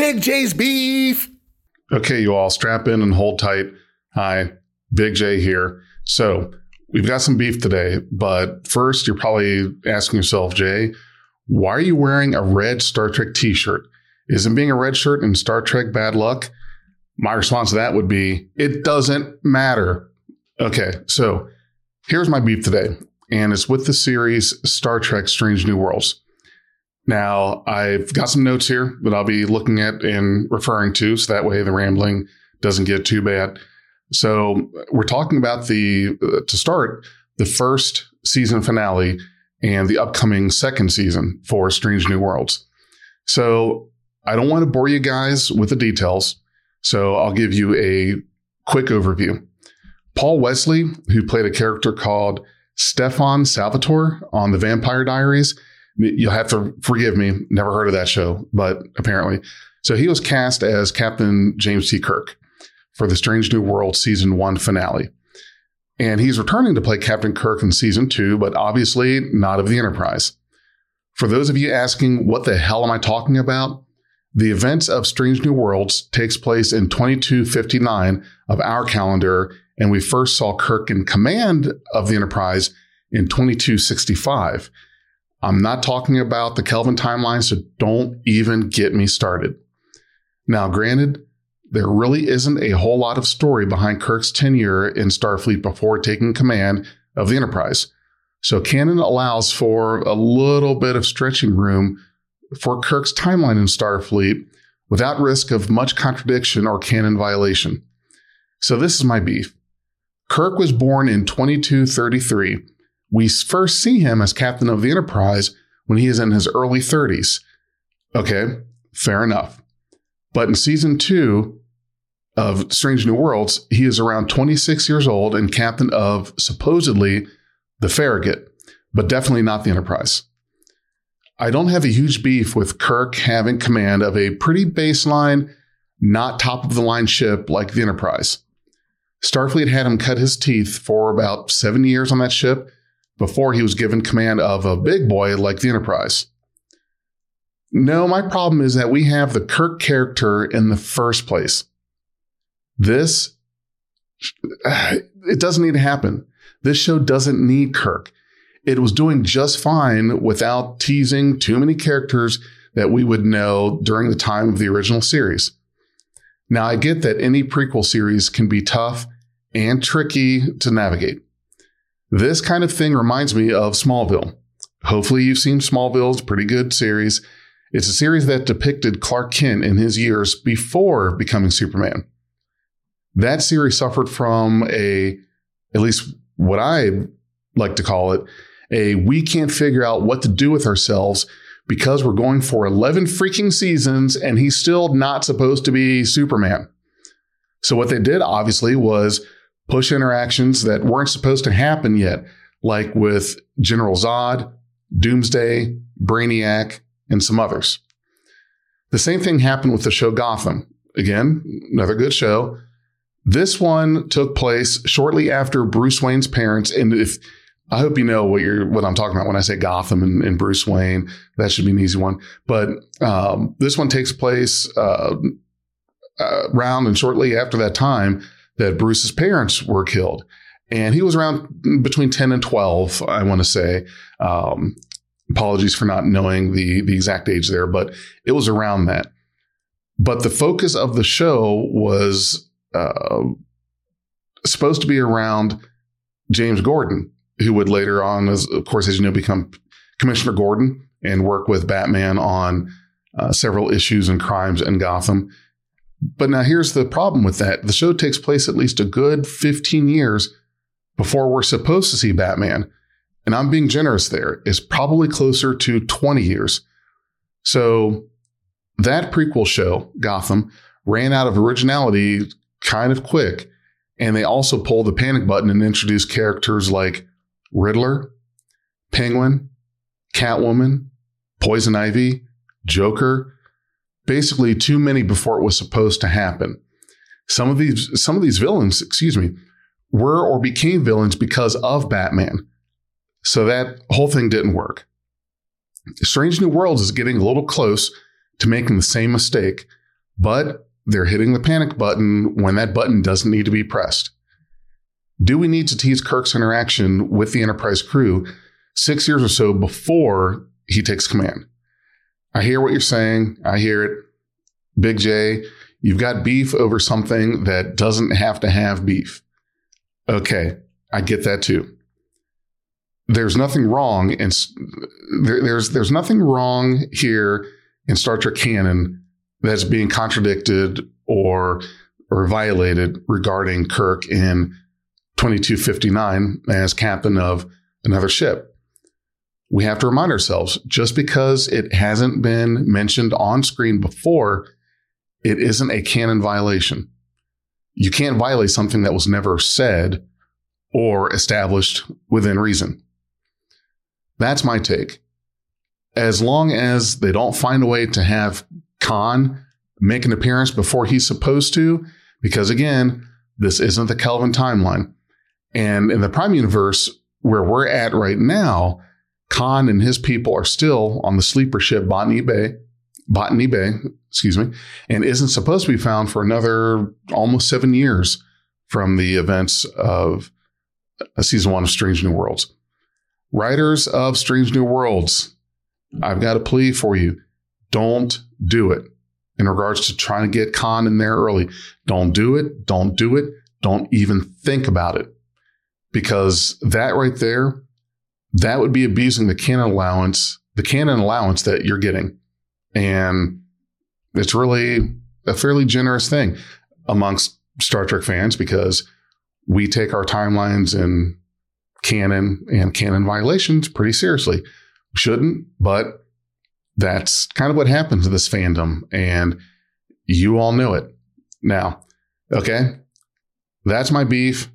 Big J's beef. Okay, you all strap in and hold tight. Hi, Big J here. So we've got some beef today, but first you're probably asking yourself, Jay, why are you wearing a red Star Trek t-shirt? Isn't being a red shirt in Star Trek bad luck? My response to that would be, it doesn't matter. Okay, so here's my beef today, and it's with the series Star Trek Strange New Worlds. Now, I've got some notes here that I'll be looking at and referring to, so that way the rambling doesn't get too bad. So, we're talking about the, uh, to start, the first season finale and the upcoming second season for Strange New Worlds. So, I don't want to bore you guys with the details. So, I'll give you a quick overview. Paul Wesley, who played a character called Stefan Salvatore on The Vampire Diaries, you'll have to forgive me, never heard of that show, but apparently. So he was cast as Captain James T. Kirk for the Strange New World season one finale. And he's returning to play Captain Kirk in season two, but obviously not of the Enterprise. For those of you asking, what the hell am I talking about? The events of Strange New Worlds takes place in 2259 of our calendar, and we first saw Kirk in command of the Enterprise in 2265. I'm not talking about the Kelvin timeline, so don't even get me started. Now, granted, there really isn't a whole lot of story behind Kirk's tenure in Starfleet before taking command of the Enterprise. So canon allows for a little bit of stretching room for Kirk's timeline in Starfleet without risk of much contradiction or canon violation. So this is my beef. Kirk was born in 2233 we first see him as captain of the Enterprise when he is in his early 30s. Okay, fair enough. But in season two of Strange New Worlds, he is around 26 years old and captain of supposedly the Farragut, but definitely not the Enterprise. I don't have a huge beef with Kirk having command of a pretty baseline, not top of the line ship like the Enterprise. Starfleet had him cut his teeth for about seven years on that ship before he was given command of a big boy like the Enterprise. No, my problem is that we have the Kirk character in the first place. This, it doesn't need to happen. This show doesn't need Kirk. It was doing just fine without teasing too many characters that we would know during the time of the original series. Now, I get that any prequel series can be tough and tricky to navigate. This kind of thing reminds me of Smallville. Hopefully, you've seen Smallville. It's a pretty good series. It's a series that depicted Clark Kent in his years before becoming Superman. That series suffered from a, at least what I like to call it, a we can't figure out what to do with ourselves because we're going for 11 freaking seasons and he's still not supposed to be Superman. So, what they did obviously was push interactions that weren't supposed to happen yet, like with General Zod, Doomsday, Brainiac, and some others. The same thing happened with the show Gotham. Again, another good show. This one took place shortly after Bruce Wayne's parents. And if I hope you know what you're what I'm talking about when I say Gotham and, and Bruce Wayne, that should be an easy one. But um, this one takes place uh, uh, around and shortly after that time that Bruce's parents were killed. And he was around between 10 and 12, I want to say. Um, apologies for not knowing the, the exact age there, but it was around that. But the focus of the show was uh, supposed to be around James Gordon, who would later on, as of course, as you know, become Commissioner Gordon and work with Batman on uh, several issues and crimes in Gotham. But now here's the problem with that. The show takes place at least a good 15 years before we're supposed to see Batman. And I'm being generous there. It's probably closer to 20 years. So that prequel show, Gotham, ran out of originality kind of quick. And they also pulled the panic button and introduced characters like Riddler, Penguin, Catwoman, Poison Ivy, Joker, basically too many before it was supposed to happen. Some of these, some of these villains, excuse me, were or became villains because of Batman. So that whole thing didn't work. Strange New Worlds is getting a little close to making the same mistake, but they're hitting the panic button when that button doesn't need to be pressed. Do we need to tease Kirk's interaction with the Enterprise crew six years or so before he takes command? I hear what you're saying. I hear it. Big J, you've got beef over something that doesn't have to have beef. Okay, I get that too. There's nothing wrong, and there, there's there's nothing wrong here in Star Trek canon that's being contradicted or or violated regarding Kirk in 2259 as captain of another ship. We have to remind ourselves just because it hasn't been mentioned on screen before, it isn't a canon violation. You can't violate something that was never said or established within reason. That's my take. As long as they don't find a way to have Khan make an appearance before he's supposed to, because again, this isn't the Kelvin timeline. And in the Prime universe, where we're at right now, Khan and his people are still on the sleeper ship Botany Bay, Botany Bay, excuse me, and isn't supposed to be found for another almost seven years from the events of season one of Strange New Worlds. Writers of Strange New Worlds, I've got a plea for you. Don't do it in regards to trying to get Khan in there early. Don't do it. Don't do it. Don't even think about it. Because that right there, that would be abusing the canon allowance, the canon allowance that you're getting. And it's really a fairly generous thing amongst Star Trek fans because we take our timelines and canon and canon violations pretty seriously. We shouldn't, but that's kind of what happens to this fandom. And you all know it. Now, okay, that's my beef.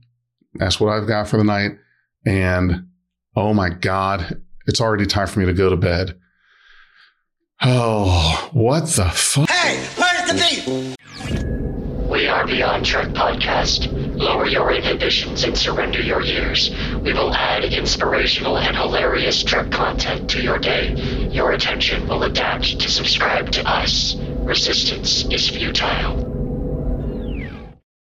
That's what I've got for the night. And oh my God, it's already time for me to go to bed. Oh, what the fuck? Hey, where's the beat? We are Beyond Trek Podcast. Lower your inhibitions and surrender your years. We will add inspirational and hilarious Trek content to your day. Your attention will adapt to subscribe to us. Resistance is futile.